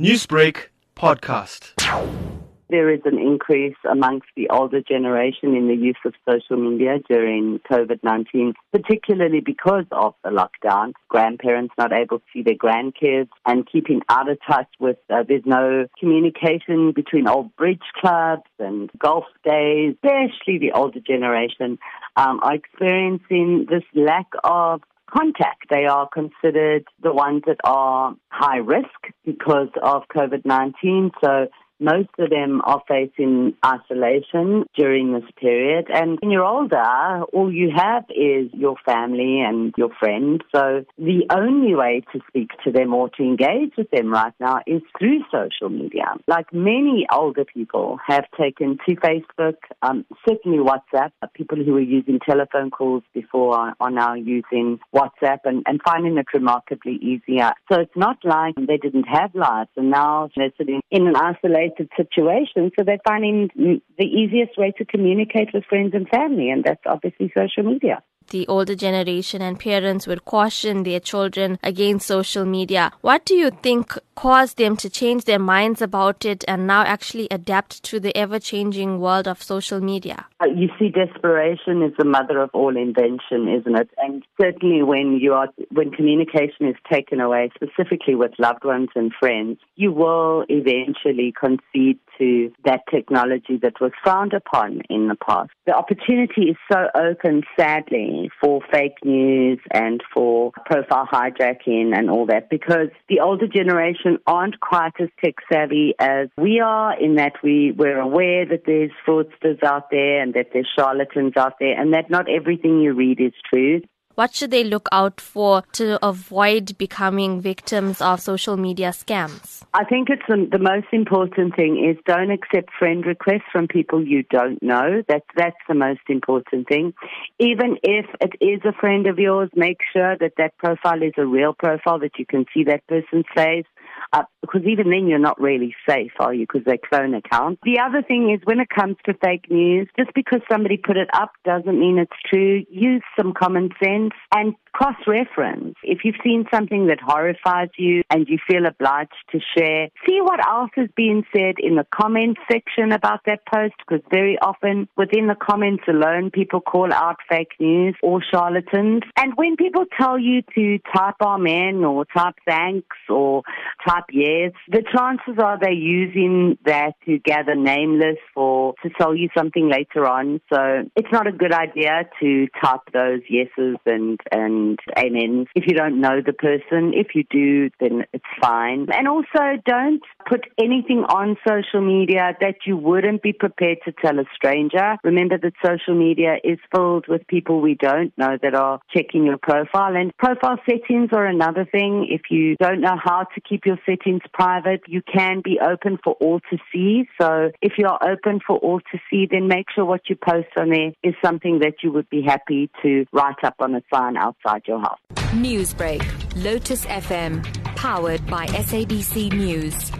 Newsbreak podcast. There is an increase amongst the older generation in the use of social media during COVID 19, particularly because of the lockdown. Grandparents not able to see their grandkids and keeping out of touch with, uh, there's no communication between old bridge clubs and golf days, especially the older generation um, are experiencing this lack of contact. They are considered the ones that are high risk because of COVID 19. So most of them are facing isolation during this period. And when you're older, all you have is your family and your friends. So the only way to speak to them or to engage with them right now is through social media. Like many older people have taken to Facebook, um, certainly WhatsApp. People who were using telephone calls before are, now using WhatsApp and, and finding it remarkably easier. So it's not like they didn't have lives and now they're sitting in an situation. So they're finding the easiest way to communicate with friends and family, and that's obviously social media the older generation and parents would caution their children against social media. What do you think caused them to change their minds about it and now actually adapt to the ever changing world of social media? Uh, you see, desperation is the mother of all invention, isn't it? And certainly when you are, when communication is taken away, specifically with loved ones and friends, you will eventually concede to that technology that was frowned upon in the past. The opportunity is so open, sadly, for fake news and for profile hijacking and all that because the older generation aren't quite as tech savvy as we are in that we, we're aware that there's fraudsters out there and that there's charlatans out there and that not everything you read is true. What should they look out for to avoid becoming victims of social media scams? I think it's the, most important thing is don't accept friend requests from people you don't know. That's that's the most important thing. Even if it is a friend of yours, make sure that that profile is a real profile that you can see that person's face uh, because even then you're not really safe, are you? Because they clone accounts. The other thing is when it comes to fake news, just because somebody put it up doesn't mean it's true. Use some common sense and cross reference. If you've seen something that horrifies you and you feel obliged to share, see what else is being said in the comments section about that post because very often within the comments alone, people call out fake news or charlatans. And when people tell you to type amen or type thanks or type yes, the chances are they're using that to gather name lists to sell you something later on. So it's not a good idea to type those yeses and, and and amens. If you don't know the person, if you do, then it's fine. And also don't put anything on social media that you wouldn't be prepared to tell a stranger. Remember that social media is filled with people we don't know that are checking your profile and profile settings are another thing. If you don't know how to keep your settings private, you can be open for all to see. So if you're open for all to see, then make sure what you post on there is something that you would be happy to write up on a sign outside house. Newsbreak, Lotus FM, powered by SABC News.